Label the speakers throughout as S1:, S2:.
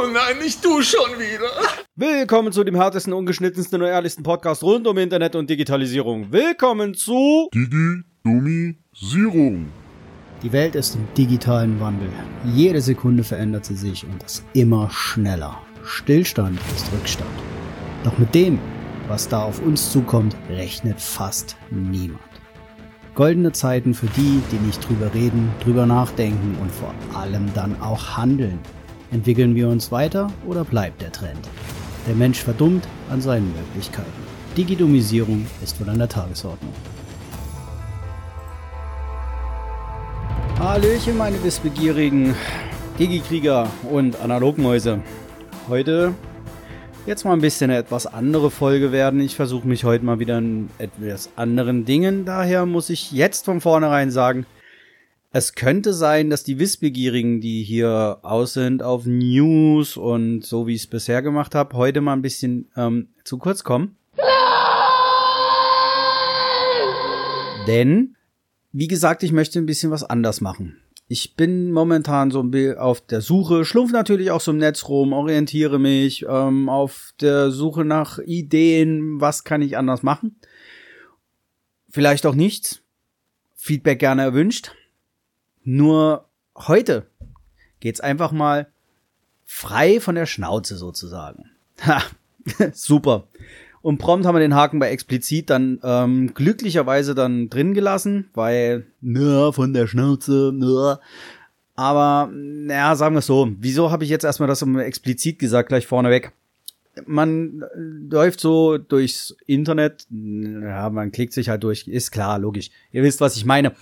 S1: Oh nein, nicht du schon wieder.
S2: Willkommen zu dem härtesten, ungeschnittensten und ehrlichsten Podcast rund um Internet und Digitalisierung. Willkommen zu
S3: Digi-Domisierung.
S4: Die Welt ist im digitalen Wandel. Jede Sekunde verändert sie sich und das immer schneller. Stillstand ist Rückstand. Doch mit dem, was da auf uns zukommt, rechnet fast niemand. Goldene Zeiten für die, die nicht drüber reden, drüber nachdenken und vor allem dann auch handeln. Entwickeln wir uns weiter oder bleibt der Trend? Der Mensch verdummt an seinen Möglichkeiten. Digidomisierung ist wohl an der Tagesordnung. Hallöchen, meine wissbegierigen Digikrieger und Analogmäuse. Heute jetzt mal ein bisschen eine etwas andere Folge werden. Ich versuche mich heute mal wieder in etwas anderen Dingen. Daher muss ich jetzt von vornherein sagen, es könnte sein, dass die Wissbegierigen, die hier aus sind auf News und so wie ich es bisher gemacht habe, heute mal ein bisschen ähm, zu kurz kommen. Denn, wie gesagt, ich möchte ein bisschen was anders machen. Ich bin momentan so auf der Suche, schlumpf natürlich auch so im Netz rum, orientiere mich ähm, auf der Suche nach Ideen, was kann ich anders machen. Vielleicht auch nichts. Feedback gerne erwünscht. Nur heute geht's einfach mal frei von der Schnauze sozusagen. Ha, super. Und prompt haben wir den Haken bei explizit dann ähm, glücklicherweise dann drin gelassen, weil, na, von der Schnauze, na. Aber, naja, sagen wir es so. Wieso habe ich jetzt erstmal das explizit gesagt, gleich vorneweg? Man läuft so durchs Internet, ja, man klickt sich halt durch, ist klar, logisch. Ihr wisst, was ich meine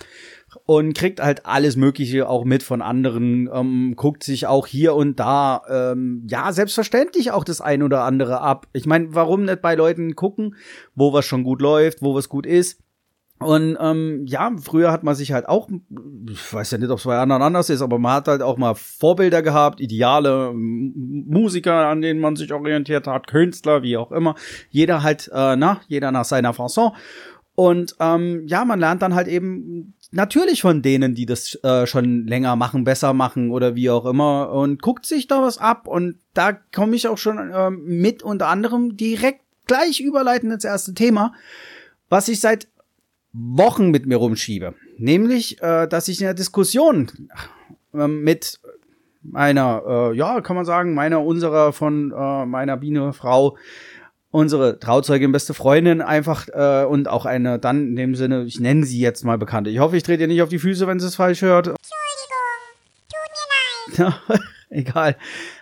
S4: und kriegt halt alles Mögliche auch mit von anderen, ähm, guckt sich auch hier und da, ähm, ja, selbstverständlich auch das ein oder andere ab. Ich meine, warum nicht bei Leuten gucken, wo was schon gut läuft, wo was gut ist? Und ähm, ja, früher hat man sich halt auch, ich weiß ja nicht, ob es bei anderen anders ist, aber man hat halt auch mal Vorbilder gehabt, Ideale, Musiker, an denen man sich orientiert hat, Künstler, wie auch immer. Jeder halt, äh, na, jeder nach seiner Fasson. Und ähm, ja, man lernt dann halt eben natürlich von denen, die das äh, schon länger machen, besser machen oder wie auch immer und guckt sich da was ab und da komme ich auch schon äh, mit unter anderem direkt gleich überleiten ins erste Thema, was ich seit Wochen mit mir rumschiebe, nämlich, äh, dass ich in der Diskussion äh, mit meiner, äh, ja, kann man sagen, meiner, unserer von äh, meiner Biene Frau unsere Trauzeugin, beste Freundin einfach äh, und auch eine dann in dem Sinne, ich nenne sie jetzt mal Bekannte. Ich hoffe, ich trete ihr nicht auf die Füße, wenn sie es falsch hört. Entschuldigung, tut mir leid. Ja, egal.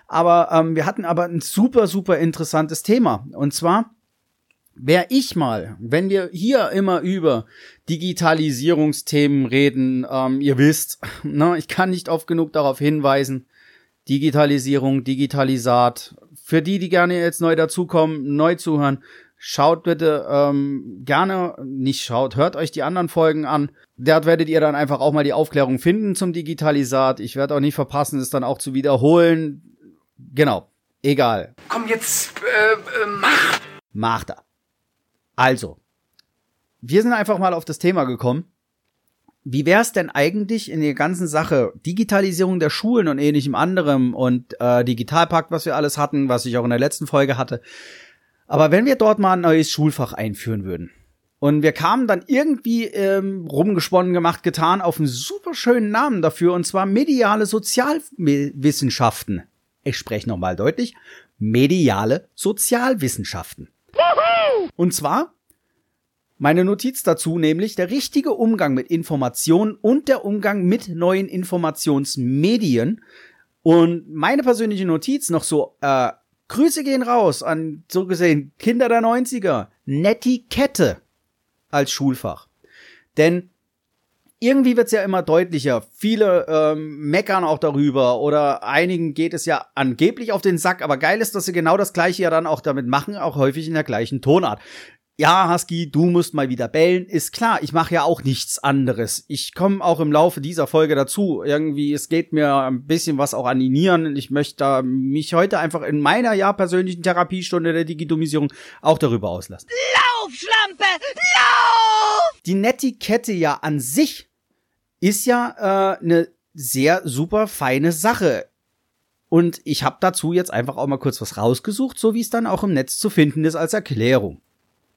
S4: Aber ähm, wir hatten aber ein super, super interessantes Thema. Und zwar wäre ich mal, wenn wir hier immer über Digitalisierungsthemen reden, ähm, ihr wisst, ne, ich kann nicht oft genug darauf hinweisen, Digitalisierung, Digitalisat, für die, die gerne jetzt neu dazukommen, neu zuhören, schaut bitte ähm, gerne, nicht schaut, hört euch die anderen Folgen an. Dort werdet ihr dann einfach auch mal die Aufklärung finden zum Digitalisat. Ich werde auch nicht verpassen, es dann auch zu wiederholen. Genau, egal.
S1: Komm jetzt, äh, äh, mach!
S2: Macht er. Also, wir sind einfach mal auf das Thema gekommen wie wäre es denn eigentlich in der ganzen Sache Digitalisierung der Schulen und ähnlichem anderem und äh, Digitalpakt, was wir alles hatten, was ich auch in der letzten Folge hatte. Aber wenn wir dort mal ein neues Schulfach einführen würden und wir kamen dann irgendwie ähm, rumgesponnen, gemacht, getan auf einen super schönen Namen dafür und zwar mediale Sozialwissenschaften. Ich spreche nochmal deutlich. Mediale Sozialwissenschaften. Und zwar meine Notiz dazu nämlich der richtige Umgang mit Informationen und der Umgang mit neuen Informationsmedien. Und meine persönliche Notiz noch so, äh, Grüße gehen raus an so gesehen Kinder der 90er. Netiquette als Schulfach. Denn irgendwie wird's ja immer deutlicher. Viele ähm, meckern auch darüber oder einigen geht es ja angeblich auf den Sack, aber geil ist, dass sie genau das gleiche ja dann auch damit machen, auch häufig in der gleichen Tonart ja, Husky, du musst mal wieder bellen. Ist klar, ich mache ja auch nichts anderes. Ich komme auch im Laufe dieser Folge dazu. Irgendwie, es geht mir ein bisschen was auch an die Nieren. Ich möchte mich heute einfach in meiner ja persönlichen Therapiestunde der Digitomisierung auch darüber auslassen.
S5: Lauf, Schlampe! Lauf!
S2: Die Netiquette ja an sich ist ja äh, eine sehr super feine Sache.
S4: Und ich habe dazu jetzt einfach auch mal kurz was rausgesucht, so wie es dann auch im Netz zu finden ist als Erklärung.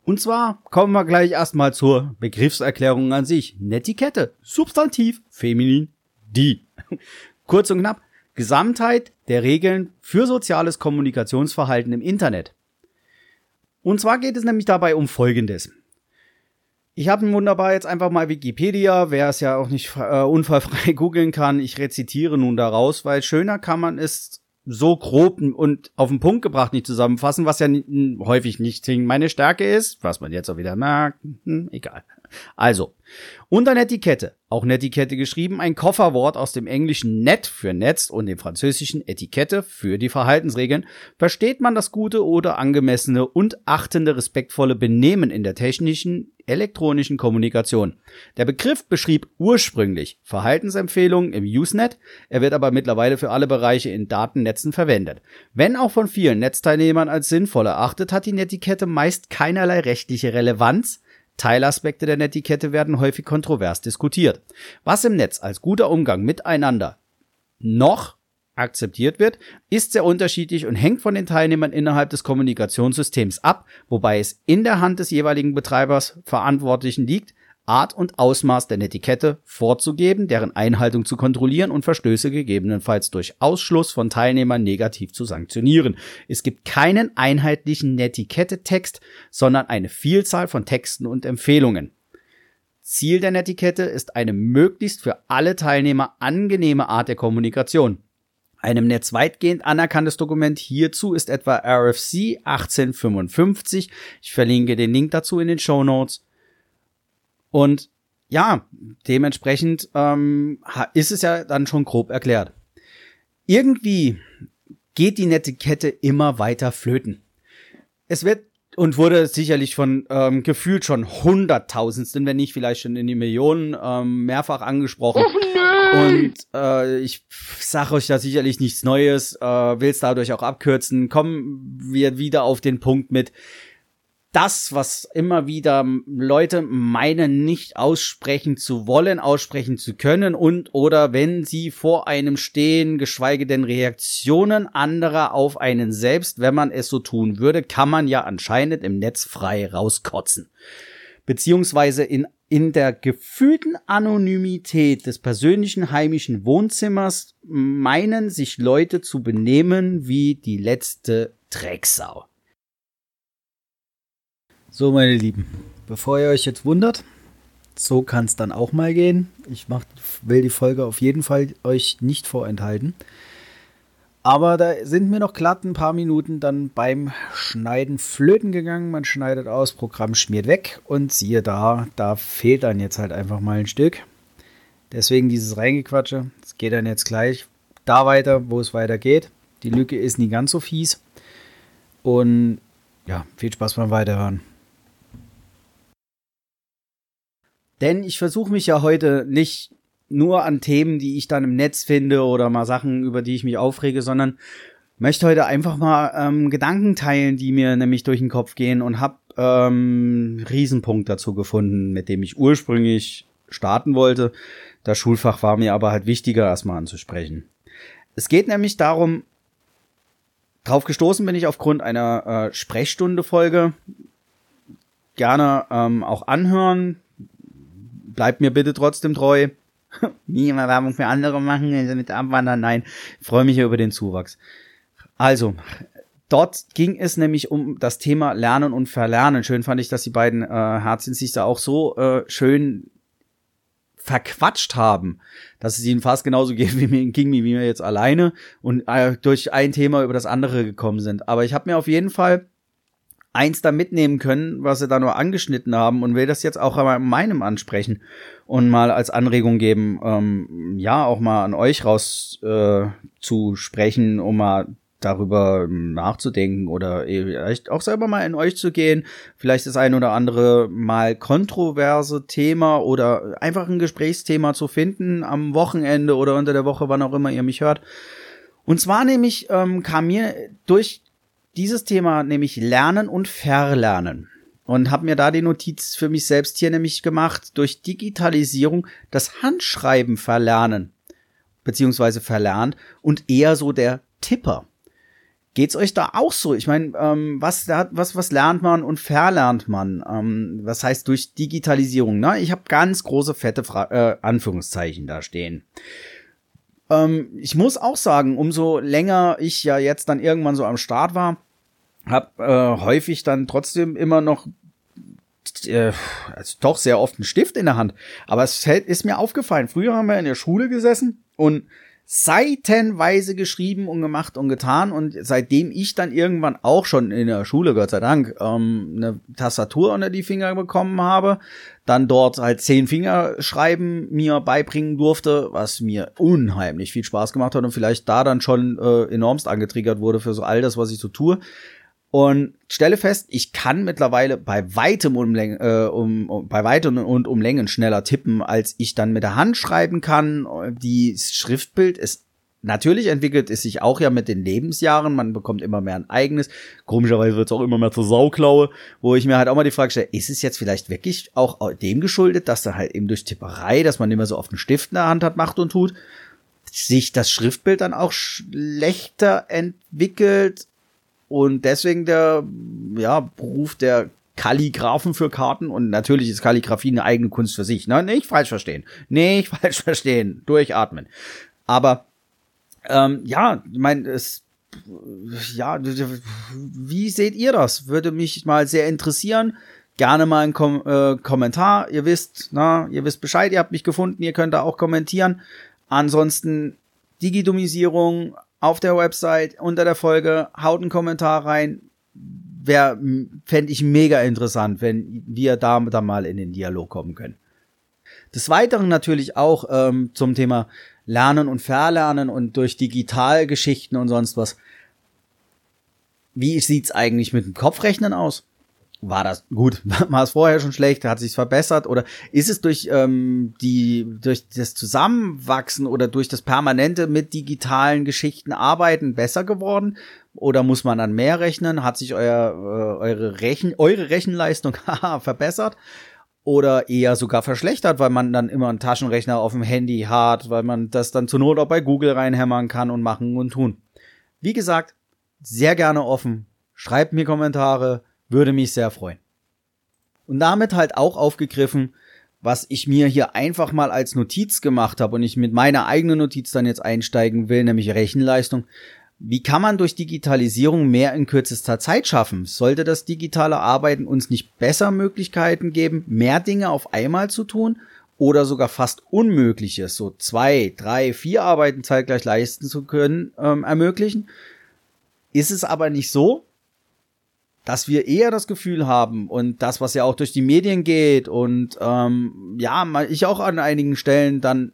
S4: Und zwar kommen wir gleich erstmal zur Begriffserklärung an sich. Netiquette, Substantiv, feminin, die. Kurz und knapp, Gesamtheit der Regeln für soziales Kommunikationsverhalten im Internet. Und zwar geht es nämlich dabei um Folgendes. Ich habe wunderbar jetzt einfach mal Wikipedia, wer es ja auch nicht äh, unfallfrei googeln kann. Ich rezitiere nun daraus, weil schöner kann man es so grob und auf den Punkt gebracht nicht zusammenfassen, was ja häufig nicht meine Stärke ist, was man jetzt auch wieder merkt. Hm, egal. Also, unter Netiquette, auch Netiquette geschrieben, ein Kofferwort aus dem englischen Net für Netz und dem französischen Etikette für die Verhaltensregeln, versteht man das gute oder angemessene und achtende respektvolle Benehmen in der technischen elektronischen Kommunikation. Der Begriff beschrieb ursprünglich Verhaltensempfehlungen im Usenet, er wird aber mittlerweile für alle Bereiche in Datennetzen verwendet. Wenn auch von vielen Netzteilnehmern als sinnvoll erachtet, hat die Netiquette meist keinerlei rechtliche Relevanz, Teilaspekte der Netiquette werden häufig kontrovers diskutiert. Was im Netz als guter Umgang miteinander noch akzeptiert wird, ist sehr unterschiedlich und hängt von den Teilnehmern innerhalb des Kommunikationssystems ab, wobei es in der Hand des jeweiligen Betreibers Verantwortlichen liegt, Art und Ausmaß der Netiquette vorzugeben, deren Einhaltung zu kontrollieren und Verstöße gegebenenfalls durch Ausschluss von Teilnehmern negativ zu sanktionieren. Es gibt keinen einheitlichen Netiquette-Text, sondern eine Vielzahl von Texten und Empfehlungen. Ziel der Netiquette ist eine möglichst für alle Teilnehmer angenehme Art der Kommunikation. Einem Netz weitgehend anerkanntes Dokument hierzu ist etwa RFC 1855. Ich verlinke den Link dazu in den Show Notes. Und ja, dementsprechend ähm, ist es ja dann schon grob erklärt. Irgendwie geht die Netiquette immer weiter flöten. Es wird und wurde sicherlich von ähm, gefühlt schon hunderttausendsten, wenn nicht vielleicht schon in die Millionen ähm, mehrfach angesprochen. Oh und äh, ich sage euch da sicherlich nichts Neues, äh, will es dadurch auch abkürzen. Kommen wir wieder auf den Punkt mit, das, was immer wieder Leute meinen, nicht aussprechen zu wollen, aussprechen zu können und oder wenn sie vor einem stehen, geschweige denn Reaktionen anderer auf einen selbst, wenn man es so tun würde, kann man ja anscheinend im Netz frei rauskotzen. Beziehungsweise in, in der gefühlten Anonymität des persönlichen heimischen Wohnzimmers meinen sich Leute zu benehmen wie die letzte Drecksau.
S6: So, meine Lieben, bevor ihr euch jetzt wundert, so kann es dann auch mal gehen. Ich mach, will die Folge auf jeden Fall euch nicht vorenthalten. Aber da sind mir noch glatt ein paar Minuten dann beim Schneiden flöten gegangen. Man schneidet aus, Programm schmiert weg und siehe da, da fehlt dann jetzt halt einfach mal ein Stück. Deswegen dieses Reingequatsche. Es geht dann jetzt gleich da weiter, wo es weitergeht. Die Lücke ist nie ganz so fies. Und ja, viel Spaß beim Weiterhören.
S4: Denn ich versuche mich ja heute nicht nur an Themen, die ich dann im Netz finde oder mal Sachen, über die ich mich aufrege, sondern möchte heute einfach mal ähm, Gedanken teilen, die mir nämlich durch den Kopf gehen und habe ähm, Riesenpunkt dazu gefunden, mit dem ich ursprünglich starten wollte. Das Schulfach war mir aber halt wichtiger, erstmal anzusprechen. Es geht nämlich darum, drauf gestoßen bin ich aufgrund einer äh, Sprechstunde-Folge. Gerne ähm, auch anhören bleibt mir bitte trotzdem treu. Nie immer Werbung für andere machen, also mit Abwandern, nein. Ich freue mich über den Zuwachs. Also, dort ging es nämlich um das Thema Lernen und Verlernen. Schön fand ich, dass die beiden äh, Herzchen sich da auch so äh, schön verquatscht haben, dass es ihnen fast genauso geht wie mir, ging wie mir jetzt alleine und äh, durch ein Thema über das andere gekommen sind. Aber ich habe mir auf jeden Fall eins da mitnehmen können, was sie da nur angeschnitten haben und will das jetzt auch einmal meinem ansprechen und mal als Anregung geben, ähm, ja, auch mal an euch raus äh, zu sprechen, um mal darüber nachzudenken oder vielleicht auch selber mal in euch zu gehen, vielleicht das ein oder andere mal kontroverse Thema oder einfach ein Gesprächsthema zu finden am Wochenende oder unter der Woche, wann auch immer ihr mich hört. Und zwar nämlich ähm, kam mir durch dieses Thema nämlich Lernen und Verlernen und habe mir da die Notiz für mich selbst hier nämlich gemacht, durch Digitalisierung das Handschreiben verlernen beziehungsweise verlernt und eher so der Tipper. Geht's euch da auch so? Ich meine, ähm, was, was, was lernt man und verlernt man? Ähm, was heißt durch Digitalisierung? Ne? Ich habe ganz große, fette Fra äh, Anführungszeichen da stehen. Ähm, ich muss auch sagen, umso länger ich ja jetzt dann irgendwann so am Start war, habe äh, häufig dann trotzdem immer noch äh, also doch sehr oft einen Stift in der Hand. Aber es ist mir aufgefallen. Früher haben wir in der Schule gesessen und seitenweise geschrieben und gemacht und getan und seitdem ich dann irgendwann auch schon in der Schule, Gott sei Dank, ähm, eine Tastatur unter die Finger bekommen habe, dann dort halt zehn Finger schreiben mir beibringen durfte, was mir unheimlich viel Spaß gemacht hat und vielleicht da dann schon äh, enormst angetriggert wurde für so all das, was ich so tue. Und stelle fest, ich kann mittlerweile bei weitem um, äh, um, um bei weitem und um Längen schneller tippen, als ich dann mit der Hand schreiben kann. Die Schriftbild ist Natürlich entwickelt es sich auch ja mit den Lebensjahren. Man bekommt immer mehr ein eigenes. Komischerweise wird es auch immer mehr zur Sauklaue, wo ich mir halt auch mal die Frage stelle, ist es jetzt vielleicht wirklich auch dem geschuldet, dass da halt eben durch Tipperei, dass man immer so oft einen Stift in der Hand hat, macht und tut, sich das Schriftbild dann auch schlechter entwickelt und deswegen der ja, Beruf der Kalligraphen für Karten und natürlich ist Kalligrafie eine eigene Kunst für sich. Ne? Nicht falsch verstehen. Nicht falsch verstehen. Durchatmen. Aber ähm, ja, ich meine, es ja, wie seht ihr das? Würde mich mal sehr interessieren. Gerne mal ein Kom äh, Kommentar. Ihr wisst, na, ihr wisst Bescheid, ihr habt mich gefunden, ihr könnt da auch kommentieren. Ansonsten Digidumisierung, auf der Website unter der Folge, haut einen Kommentar rein. Wäre, fände ich mega interessant, wenn wir da, da mal in den Dialog kommen können. Des Weiteren natürlich auch ähm, zum Thema Lernen und Verlernen und durch Digitalgeschichten und sonst was. Wie sieht's eigentlich mit dem Kopfrechnen aus? War das gut? War es vorher schon schlecht? Hat sich verbessert? Oder ist es durch ähm, die durch das Zusammenwachsen oder durch das permanente mit digitalen Geschichten arbeiten besser geworden? Oder muss man dann mehr rechnen? Hat sich euer äh, eure Rechen eure Rechenleistung verbessert? Oder eher sogar verschlechtert, weil man dann immer einen Taschenrechner auf dem Handy hat, weil man das dann zur Not auch bei Google reinhämmern kann und machen und tun. Wie gesagt, sehr gerne offen. Schreibt mir Kommentare würde mich sehr freuen. Und damit halt auch aufgegriffen, was ich mir hier einfach mal als Notiz gemacht habe und ich mit meiner eigenen Notiz dann jetzt einsteigen will, nämlich Rechenleistung. Wie kann man durch Digitalisierung mehr in kürzester Zeit schaffen? Sollte das digitale Arbeiten uns nicht besser Möglichkeiten geben, mehr Dinge auf einmal zu tun oder sogar fast Unmögliches, so zwei, drei, vier Arbeiten zeitgleich leisten zu können, ähm, ermöglichen? Ist es aber nicht so, dass wir eher das Gefühl haben und das, was ja auch durch die Medien geht und ähm, ja, ich auch an einigen Stellen dann,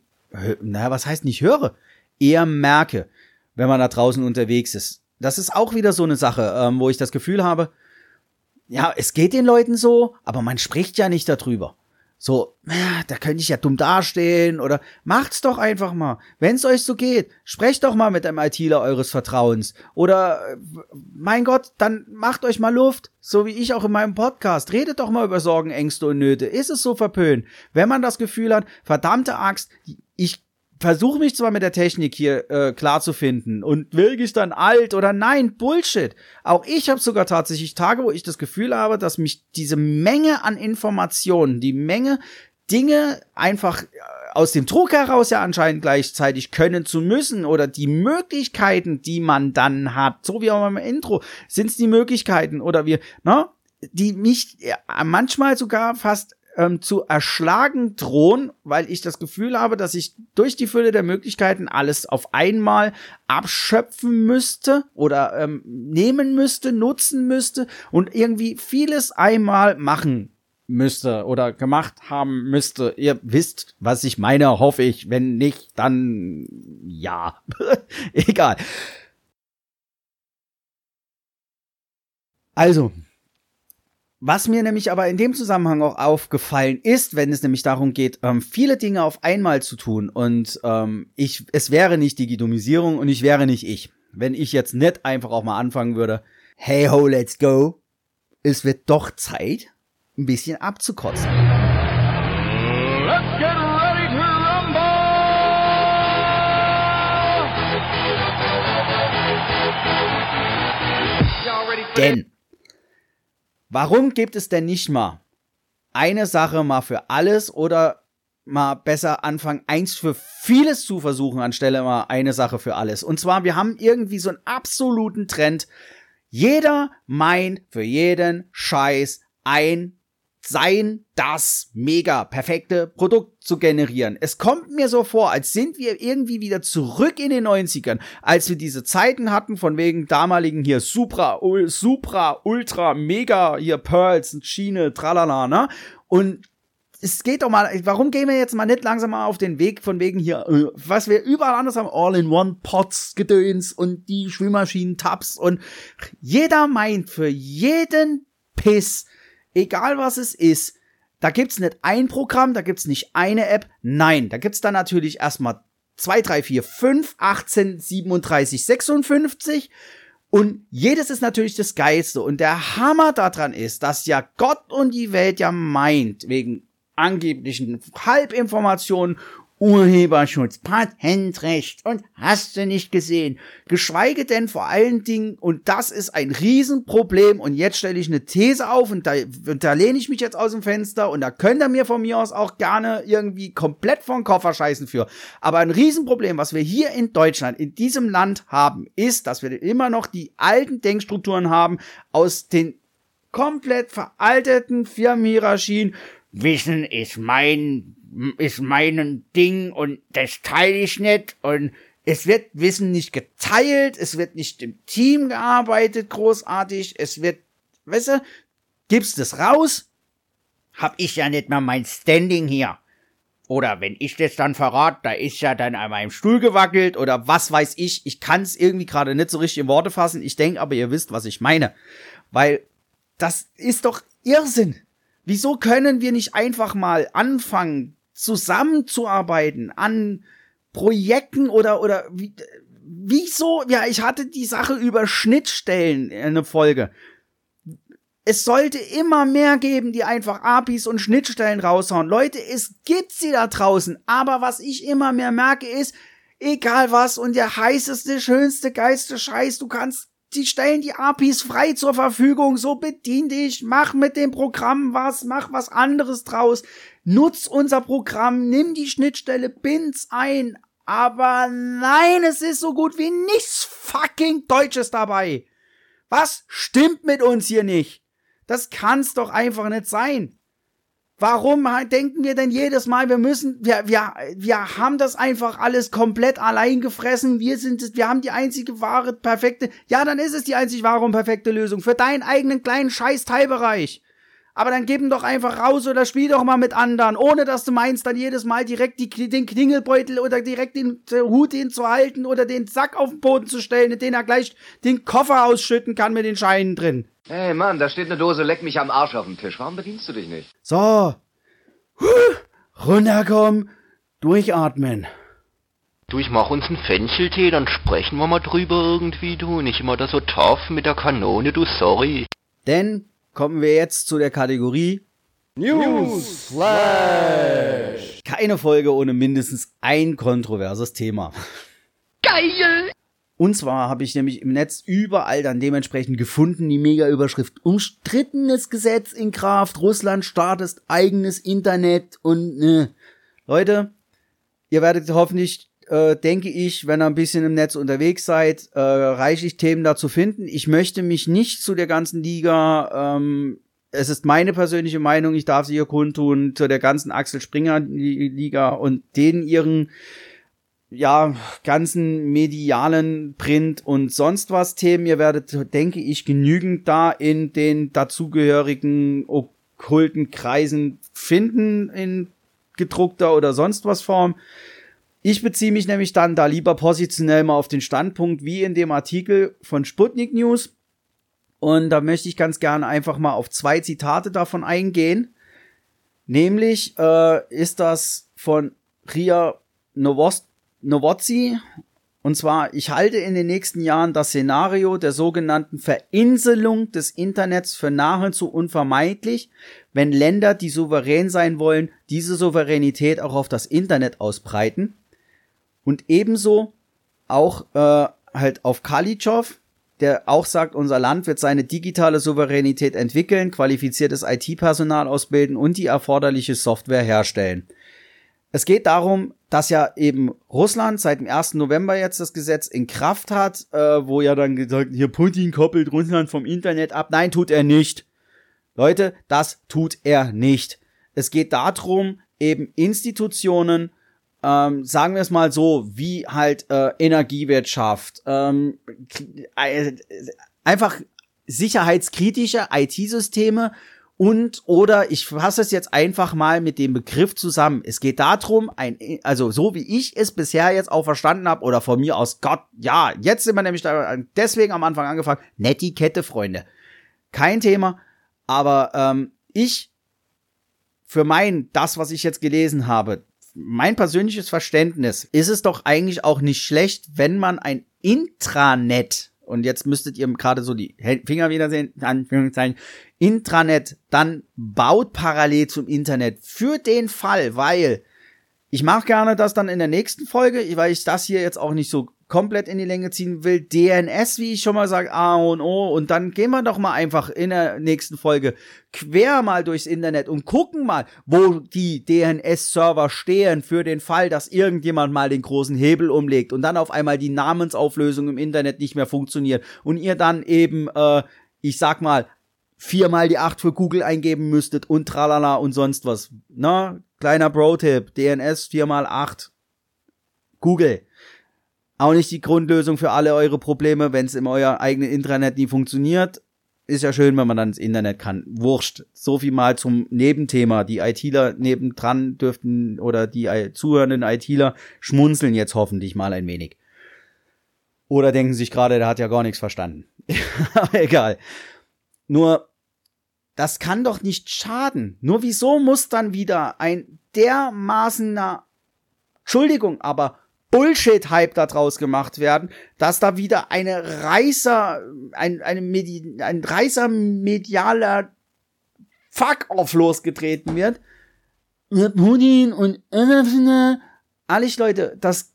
S4: naja, was heißt nicht höre, eher merke, wenn man da draußen unterwegs ist. Das ist auch wieder so eine Sache, ähm, wo ich das Gefühl habe, ja, es geht den Leuten so, aber man spricht ja nicht darüber so, da könnte ich ja dumm dastehen oder macht's doch einfach mal. Wenn's euch so geht, sprecht doch mal mit einem ITler eures Vertrauens oder mein Gott, dann macht euch mal Luft, so wie ich auch in meinem Podcast. Redet doch mal über Sorgen, Ängste und Nöte. Ist es so verpönt? Wenn man das Gefühl hat, verdammte Axt, ich versuche mich zwar mit der Technik hier äh, klar zu finden und wirklich dann alt oder nein, Bullshit. Auch ich habe sogar tatsächlich Tage, wo ich das Gefühl habe, dass mich diese Menge an Informationen, die Menge Dinge einfach äh, aus dem Druck heraus ja anscheinend gleichzeitig können zu müssen oder die Möglichkeiten, die man dann hat, so wie auch beim Intro, sind es die Möglichkeiten oder wir, ne, die mich manchmal sogar fast ähm, zu erschlagen drohen, weil ich das Gefühl habe, dass ich durch die Fülle der Möglichkeiten alles auf einmal abschöpfen müsste oder ähm, nehmen müsste, nutzen müsste und irgendwie vieles einmal machen müsste oder gemacht haben müsste. Ihr wisst, was ich meine, hoffe ich. Wenn nicht, dann ja. Egal. Also, was mir nämlich aber in dem Zusammenhang auch aufgefallen ist, wenn es nämlich darum geht, ähm, viele Dinge auf einmal zu tun und ähm, ich, es wäre nicht Digitomisierung und ich wäre nicht ich. Wenn ich jetzt nicht einfach auch mal anfangen würde, hey ho, let's go. Es wird doch Zeit, ein bisschen abzukotzen. Let's get ready to rumble! Denn, warum gibt es denn nicht mal eine Sache mal für alles oder mal besser anfangen, eins für vieles zu versuchen, anstelle mal eine Sache für alles. Und zwar, wir haben irgendwie so einen absoluten Trend. Jeder meint für jeden Scheiß ein sein das mega perfekte Produkt zu generieren. Es kommt mir so vor, als sind wir irgendwie wieder zurück in den 90ern, als wir diese Zeiten hatten von wegen damaligen hier Supra, Ul, Supra, Ultra, Mega, hier Pearls, Schiene, tralala, ne? Und es geht doch mal, warum gehen wir jetzt mal nicht langsam mal auf den Weg von wegen hier, äh, was wir überall anders haben, All-in-One-Pots, Gedöns und die Schwimmmaschinen-Tabs und jeder meint für jeden Piss, egal was es ist, da gibt's nicht ein Programm, da gibt's nicht eine App, nein, da gibt's dann natürlich erstmal 2, 3, 4, 5, 18, 37, 56 und jedes ist natürlich das Geilste. Und der Hammer daran ist, dass ja Gott und die Welt ja meint, wegen angeblichen Halbinformationen Urheberschutz, Patentrecht und hast du nicht gesehen. Geschweige denn vor allen Dingen, und das ist ein Riesenproblem, und jetzt stelle ich eine These auf und da, und da lehne ich mich jetzt aus dem Fenster und da könnt ihr mir von mir aus auch gerne irgendwie komplett vom Koffer scheißen für. Aber ein Riesenproblem, was wir hier in Deutschland, in diesem Land haben, ist, dass wir immer noch die alten Denkstrukturen haben aus den komplett veralteten Firmenhierarchien, Wissen ist mein, ist mein Ding und das teile ich nicht und es wird Wissen nicht geteilt, es wird nicht im Team gearbeitet, großartig, es wird, weißt du, gibst es raus, hab ich ja nicht mal mein Standing hier. Oder wenn ich das dann verrate, da ist ja dann an meinem Stuhl gewackelt oder was weiß ich. Ich kann es irgendwie gerade nicht so richtig in Worte fassen. Ich denke aber, ihr wisst, was ich meine. Weil das ist doch Irrsinn. Wieso können wir nicht einfach mal anfangen, zusammenzuarbeiten an Projekten oder, oder, wie, wieso? Ja, ich hatte die Sache über Schnittstellen in eine Folge. Es sollte immer mehr geben, die einfach APIs und Schnittstellen raushauen. Leute, es gibt sie da draußen. Aber was ich immer mehr merke ist, egal was und der heißeste, schönste, geilste Scheiß, du kannst die stellen die APIs frei zur Verfügung, so bedien dich, mach mit dem Programm was, mach was anderes draus, nutz unser Programm, nimm die Schnittstelle, bind's ein, aber nein, es ist so gut wie nichts fucking Deutsches dabei. Was stimmt mit uns hier nicht? Das kann's doch einfach nicht sein. Warum denken wir denn jedes Mal, wir müssen, wir, wir, wir haben das einfach alles komplett allein gefressen. Wir sind wir haben die einzige wahre, perfekte, ja, dann ist es die einzig wahre und perfekte Lösung für deinen eigenen kleinen scheiß Teilbereich. Aber dann gib ihn doch einfach raus oder spiel doch mal mit anderen, ohne dass du meinst, dann jedes Mal direkt die, den Klingelbeutel oder direkt den, den Hut hinzuhalten oder den Sack auf den Boden zu stellen, in den er gleich den Koffer ausschütten kann mit den Scheinen drin.
S7: Hey Mann, da steht eine Dose Leck mich am Arsch auf dem Tisch. Warum bedienst du dich nicht?
S4: So. Runterkommen, durchatmen.
S8: Du, ich mach uns einen Fencheltee, dann sprechen wir mal drüber irgendwie, du. Nicht immer da so tough mit der Kanone, du, sorry.
S4: Denn kommen wir jetzt zu der Kategorie News Flash. Keine Folge ohne mindestens ein kontroverses Thema.
S5: Geil!
S4: Und zwar habe ich nämlich im Netz überall dann dementsprechend gefunden, die Mega-Überschrift. Umstrittenes Gesetz in Kraft, Russland startet eigenes Internet und ne. Leute, ihr werdet hoffentlich, äh, denke ich, wenn ihr ein bisschen im Netz unterwegs seid, äh, reichlich Themen dazu finden. Ich möchte mich nicht zu der ganzen Liga, ähm, es ist meine persönliche Meinung, ich darf sie hier kundtun, zu der ganzen Axel Springer Liga und den ihren ja, ganzen medialen Print und sonst was Themen. Ihr werdet, denke ich, genügend da in den dazugehörigen okkulten Kreisen finden in gedruckter oder sonst was Form. Ich beziehe mich nämlich dann da lieber positionell mal auf den Standpunkt wie in dem Artikel von Sputnik News. Und da möchte ich ganz gerne einfach mal auf zwei Zitate davon eingehen. Nämlich äh, ist das von Ria Novost Nowozi. Und zwar, ich halte in den nächsten Jahren das Szenario der sogenannten Verinselung des Internets für nahezu unvermeidlich, wenn Länder, die souverän sein wollen, diese Souveränität auch auf das Internet ausbreiten. Und ebenso auch äh, halt auf Kalitschow, der auch sagt, unser Land wird seine digitale Souveränität entwickeln, qualifiziertes IT-Personal ausbilden und die erforderliche Software herstellen. Es geht darum, dass ja eben Russland seit dem 1. November jetzt das Gesetz in Kraft hat, äh, wo ja dann gesagt, hier Putin koppelt Russland vom Internet ab. Nein, tut er nicht. Leute, das tut er nicht. Es geht darum, eben Institutionen, ähm, sagen wir es mal so, wie halt äh, Energiewirtschaft, ähm, äh, einfach sicherheitskritische IT-Systeme und oder ich fasse es jetzt einfach mal mit dem Begriff zusammen. Es geht darum, ein, also so wie ich es bisher jetzt auch verstanden habe oder von mir aus Gott, ja, jetzt sind wir nämlich da, deswegen am Anfang angefangen, Netiquette, Freunde. Kein Thema, aber ähm, ich für mein, das, was ich jetzt gelesen habe, mein persönliches Verständnis, ist es doch eigentlich auch nicht schlecht, wenn man ein Intranet und jetzt müsstet ihr gerade so die Finger wieder sehen, Anführungszeichen, Intranet dann baut parallel zum Internet für den Fall, weil ich mache gerne das dann in der nächsten Folge, weil ich das hier jetzt auch nicht so komplett in die Länge ziehen will, DNS, wie ich schon mal sage, A und O. Und dann gehen wir doch mal einfach in der nächsten Folge quer mal durchs Internet und gucken mal, wo die DNS-Server stehen für den Fall, dass irgendjemand mal den großen Hebel umlegt und dann auf einmal die Namensauflösung im Internet nicht mehr funktioniert und ihr dann eben, äh, ich sag mal, viermal die acht für Google eingeben müsstet und tralala und sonst was. Na, kleiner Pro-Tipp, DNS viermal acht Google auch nicht die Grundlösung für alle eure Probleme, wenn es in euer eigenen Intranet nie funktioniert. Ist ja schön, wenn man dann ins Internet kann. Wurscht. So viel mal zum Nebenthema. Die ITler nebendran dürften oder die zuhörenden ITler schmunzeln jetzt hoffentlich mal ein wenig. Oder denken sich gerade, der hat ja gar nichts verstanden. Egal. Nur, das kann doch nicht schaden. Nur wieso muss dann wieder ein dermaßener, Entschuldigung, aber Bullshit-Hype daraus gemacht werden, dass da wieder eine Reißer, ein, eine Medi ein Reißer medialer Fuck-off losgetreten wird. Putin und ehrlich Leute, das,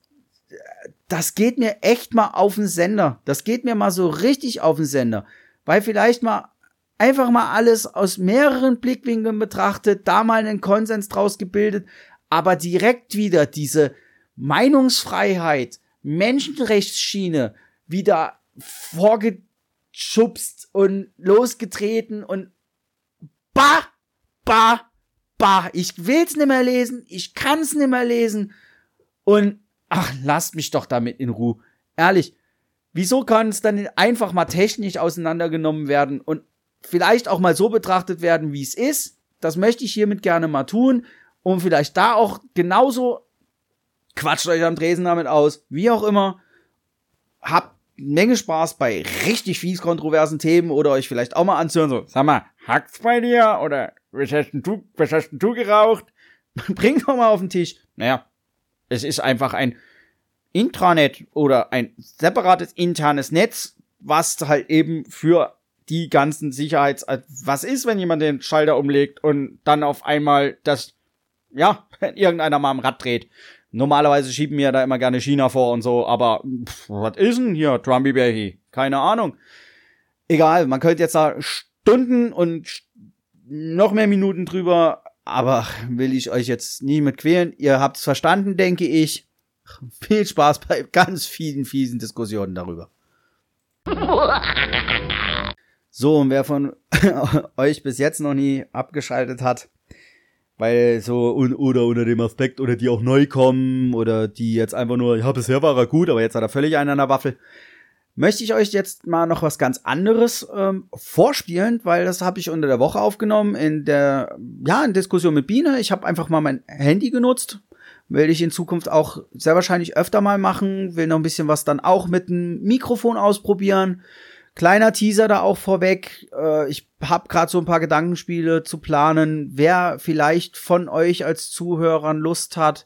S4: das geht mir echt mal auf den Sender. Das geht mir mal so richtig auf den Sender. Weil vielleicht mal einfach mal alles aus mehreren Blickwinkeln betrachtet, da mal einen Konsens draus gebildet, aber direkt wieder diese, Meinungsfreiheit, Menschenrechtsschiene wieder vorgeschubst und losgetreten und bah, bah, bah, ich will's nicht mehr lesen, ich kann's nicht mehr lesen und ach, lasst mich doch damit in Ruhe. Ehrlich, wieso kann es dann einfach mal technisch auseinandergenommen werden und vielleicht auch mal so betrachtet werden, wie es ist? Das möchte ich hiermit gerne mal tun, um vielleicht da auch genauso quatscht euch am Dresen damit aus, wie auch immer. Habt Menge Spaß bei richtig fies kontroversen Themen oder euch vielleicht auch mal anzuhören, so, sag mal, hackt's bei dir? Oder was hast denn du, was hast denn du geraucht? Bringt doch mal auf den Tisch. Naja, es ist einfach ein Intranet oder ein separates internes Netz, was halt eben für die ganzen Sicherheits, was ist, wenn jemand den Schalter umlegt und dann auf einmal das, ja, irgendeiner mal am Rad dreht. Normalerweise schieben wir da immer gerne China vor und so, aber was ist denn hier, Trumpy Baby? Keine Ahnung. Egal, man könnte jetzt da Stunden und noch mehr Minuten drüber, aber will ich euch jetzt nie mit quälen. Ihr habt's verstanden, denke ich. Viel Spaß bei ganz vielen fiesen Diskussionen darüber. So, und wer von euch bis jetzt noch nie abgeschaltet hat, weil so, un, oder unter dem Aspekt, oder die auch neu kommen, oder die jetzt einfach nur, ja, bisher war er gut, aber jetzt hat er völlig einen an der Waffel. Möchte ich euch jetzt mal noch was ganz anderes ähm, vorspielen, weil das habe ich unter der Woche aufgenommen in der, ja, in Diskussion mit Biene. Ich habe einfach mal mein Handy genutzt, will ich in Zukunft auch sehr wahrscheinlich öfter mal machen, will noch ein bisschen was dann auch mit dem Mikrofon ausprobieren. Kleiner Teaser da auch vorweg. Äh, ich habe gerade so ein paar Gedankenspiele zu planen. Wer vielleicht von euch als Zuhörern Lust hat,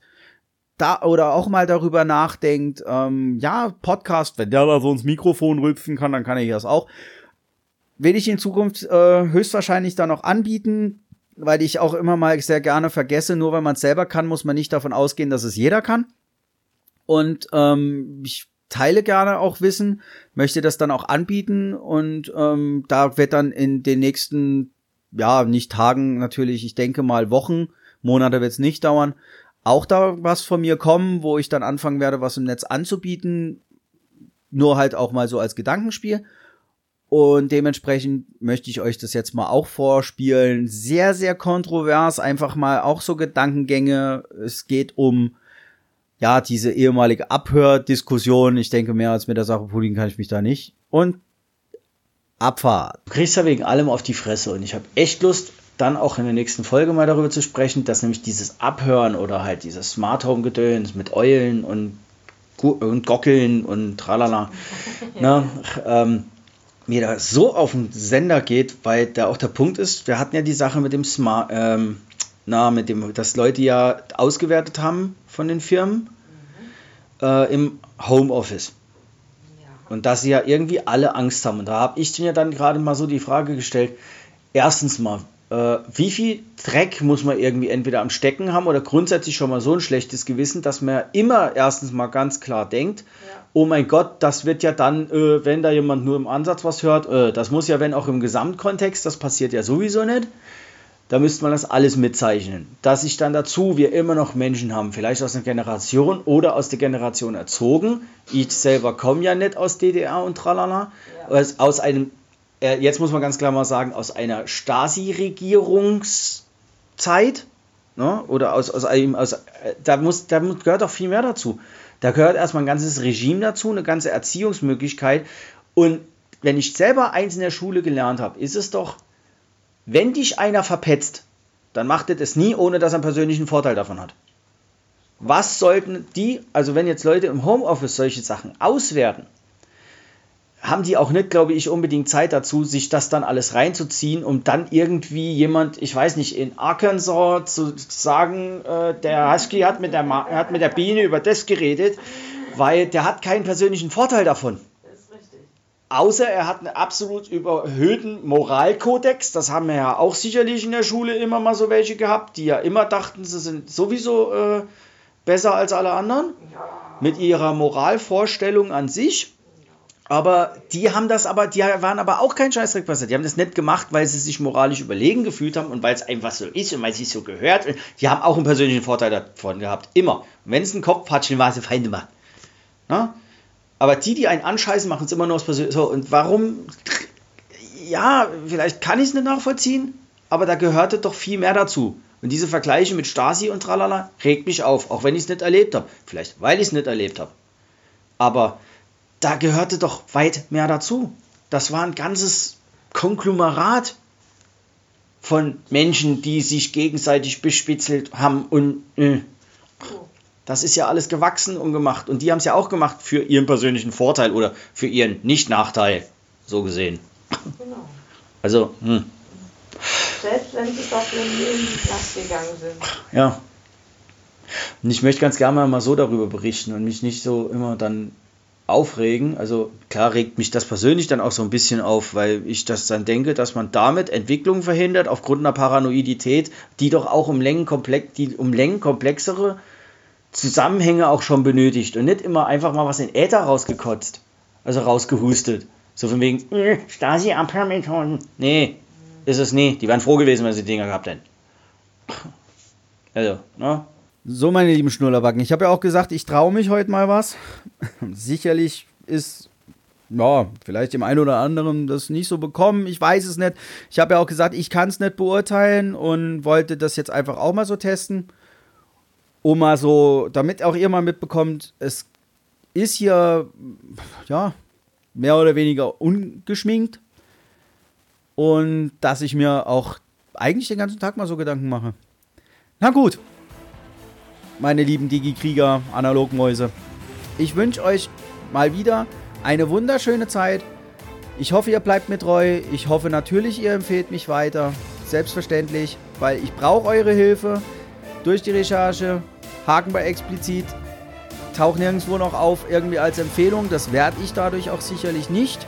S4: da oder auch mal darüber nachdenkt, ähm, ja, Podcast, wenn der da so ins Mikrofon rüpfen kann, dann kann ich das auch. Will ich in Zukunft äh, höchstwahrscheinlich dann noch anbieten, weil ich auch immer mal sehr gerne vergesse, nur weil man es selber kann, muss man nicht davon ausgehen, dass es jeder kann. Und ähm, ich
S9: teile gerne auch Wissen, möchte das dann auch anbieten und ähm, da wird dann in den nächsten, ja, nicht Tagen natürlich, ich denke mal Wochen, Monate wird es nicht dauern, auch da was von mir kommen, wo ich dann anfangen werde, was im Netz anzubieten, nur halt auch mal so als Gedankenspiel. Und dementsprechend möchte ich euch das jetzt mal auch vorspielen. Sehr, sehr kontrovers, einfach mal auch so Gedankengänge. Es geht um ja, diese ehemalige Abhördiskussion. Ich denke, mehr als mit der Sache Pudding kann ich mich da nicht. Und Abfahrt.
S4: Du kriegst ja wegen allem auf die Fresse und ich habe echt Lust, dann auch in der nächsten Folge mal darüber zu sprechen, dass nämlich dieses Abhören oder halt dieses Smart Home Gedöns mit Eulen und, und Gockeln und tralala, ne, ähm, mir da so auf den Sender geht, weil da auch der Punkt ist, wir hatten ja die Sache mit dem Smart, ähm, na, mit dem, dass Leute ja ausgewertet haben von den Firmen mhm. äh, im Homeoffice. Ja. Und dass sie ja irgendwie alle Angst haben. Und da habe ich mir dann gerade mal so die Frage gestellt, erstens mal, äh, wie viel Dreck muss man irgendwie entweder am Stecken haben oder grundsätzlich schon mal so ein schlechtes Gewissen, dass man immer erstens mal ganz klar denkt, ja. oh mein Gott, das wird ja dann, äh, wenn da jemand nur im Ansatz was hört, äh, das muss ja, wenn auch im Gesamtkontext, das passiert ja sowieso nicht da müsste man das alles mitzeichnen. Dass sich dann dazu wir immer noch Menschen haben, vielleicht aus einer Generation oder aus der Generation erzogen. Ich selber komme ja nicht aus DDR und tralala. Ja. Aus einem, äh, jetzt muss man ganz klar mal sagen, aus einer Stasi-Regierungszeit. Ne? Oder aus, aus einem, aus, äh, da, muss, da gehört doch viel mehr dazu. Da gehört erstmal ein ganzes Regime dazu, eine ganze Erziehungsmöglichkeit. Und wenn ich selber eins in der Schule gelernt habe, ist es doch wenn dich einer verpetzt, dann macht er das nie, ohne dass er einen persönlichen Vorteil davon hat. Was sollten die, also wenn jetzt Leute im Homeoffice solche Sachen auswerten, haben die auch nicht, glaube ich, unbedingt Zeit dazu, sich das dann alles reinzuziehen, um dann irgendwie jemand, ich weiß nicht, in Arkansas zu sagen, äh, der Husky hat mit der, hat mit der Biene über das geredet, weil der hat keinen persönlichen Vorteil davon. Außer er hat einen absolut überhöhten Moralkodex. Das haben wir ja auch sicherlich in der Schule immer mal so welche gehabt, die ja immer dachten, sie sind sowieso äh, besser als alle anderen. Mit ihrer Moralvorstellung an sich. Aber die haben das aber, die waren aber auch kein Scheißdreck passiert. Die haben das nicht gemacht, weil sie sich moralisch überlegen gefühlt haben und weil es einfach so ist und weil es sich so gehört. Die haben auch einen persönlichen Vorteil davon gehabt. Immer. Und wenn es ein Kopfpatschen war, sie Feinde machen. Na? Aber die, die einen anscheißen, machen es immer nur aus Persönlichkeit. So, und warum? Ja, vielleicht kann ich es nicht nachvollziehen, aber da gehörte doch viel mehr dazu. Und diese Vergleiche mit Stasi und tralala regt mich auf, auch wenn ich es nicht erlebt habe. Vielleicht, weil ich es nicht erlebt habe. Aber da gehörte doch weit mehr dazu. Das war ein ganzes Konglomerat von Menschen, die sich gegenseitig bespitzelt haben und äh, das ist ja alles gewachsen und gemacht. Und die haben es ja auch gemacht für ihren persönlichen Vorteil oder für ihren Nicht-Nachteil, so gesehen. Genau. Also, hm.
S10: Selbst wenn sie doch in den Platz gegangen sind.
S4: Ja. Und ich möchte ganz gerne mal so darüber berichten und mich nicht so immer dann aufregen. Also klar regt mich das persönlich dann auch so ein bisschen auf, weil ich das dann denke, dass man damit Entwicklung verhindert aufgrund einer Paranoidität, die doch auch um Längen, komplex, die um Längen komplexere Zusammenhänge auch schon benötigt und nicht immer einfach mal was in Äther rausgekotzt, also rausgehustet. So von wegen, äh, Stasi Abhörmethoden. Nee, ist es nie. Die wären froh gewesen, wenn sie Dinger gehabt hätten. Also, ne?
S9: So, meine lieben Schnullerbacken, ich habe ja auch gesagt, ich traue mich heute mal was. Sicherlich ist, ja, vielleicht dem einen oder anderen das nicht so bekommen. Ich weiß es nicht. Ich habe ja auch gesagt, ich kann es nicht beurteilen und wollte das jetzt einfach auch mal so testen um mal so, damit auch ihr mal mitbekommt, es ist hier, ja, mehr oder weniger ungeschminkt. Und dass ich mir auch eigentlich den ganzen Tag mal so Gedanken mache. Na gut, meine lieben Digi-Krieger, Analogmäuse. Ich wünsche euch mal wieder eine wunderschöne Zeit. Ich hoffe, ihr bleibt mir treu. Ich hoffe natürlich, ihr empfehlt mich weiter. Selbstverständlich, weil ich brauche eure Hilfe durch die Recherche, Haken bei explizit, taucht nirgendwo noch auf irgendwie als Empfehlung. Das werde ich dadurch auch sicherlich nicht.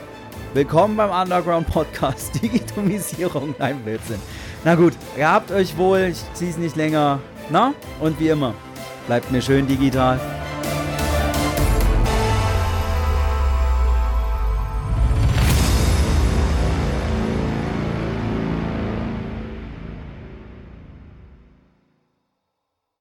S9: Willkommen beim Underground Podcast Digitalisierung. Nein, Blödsinn. Na gut, ihr habt euch wohl. Ich ziehe es nicht länger. Na? Und wie immer, bleibt mir schön digital.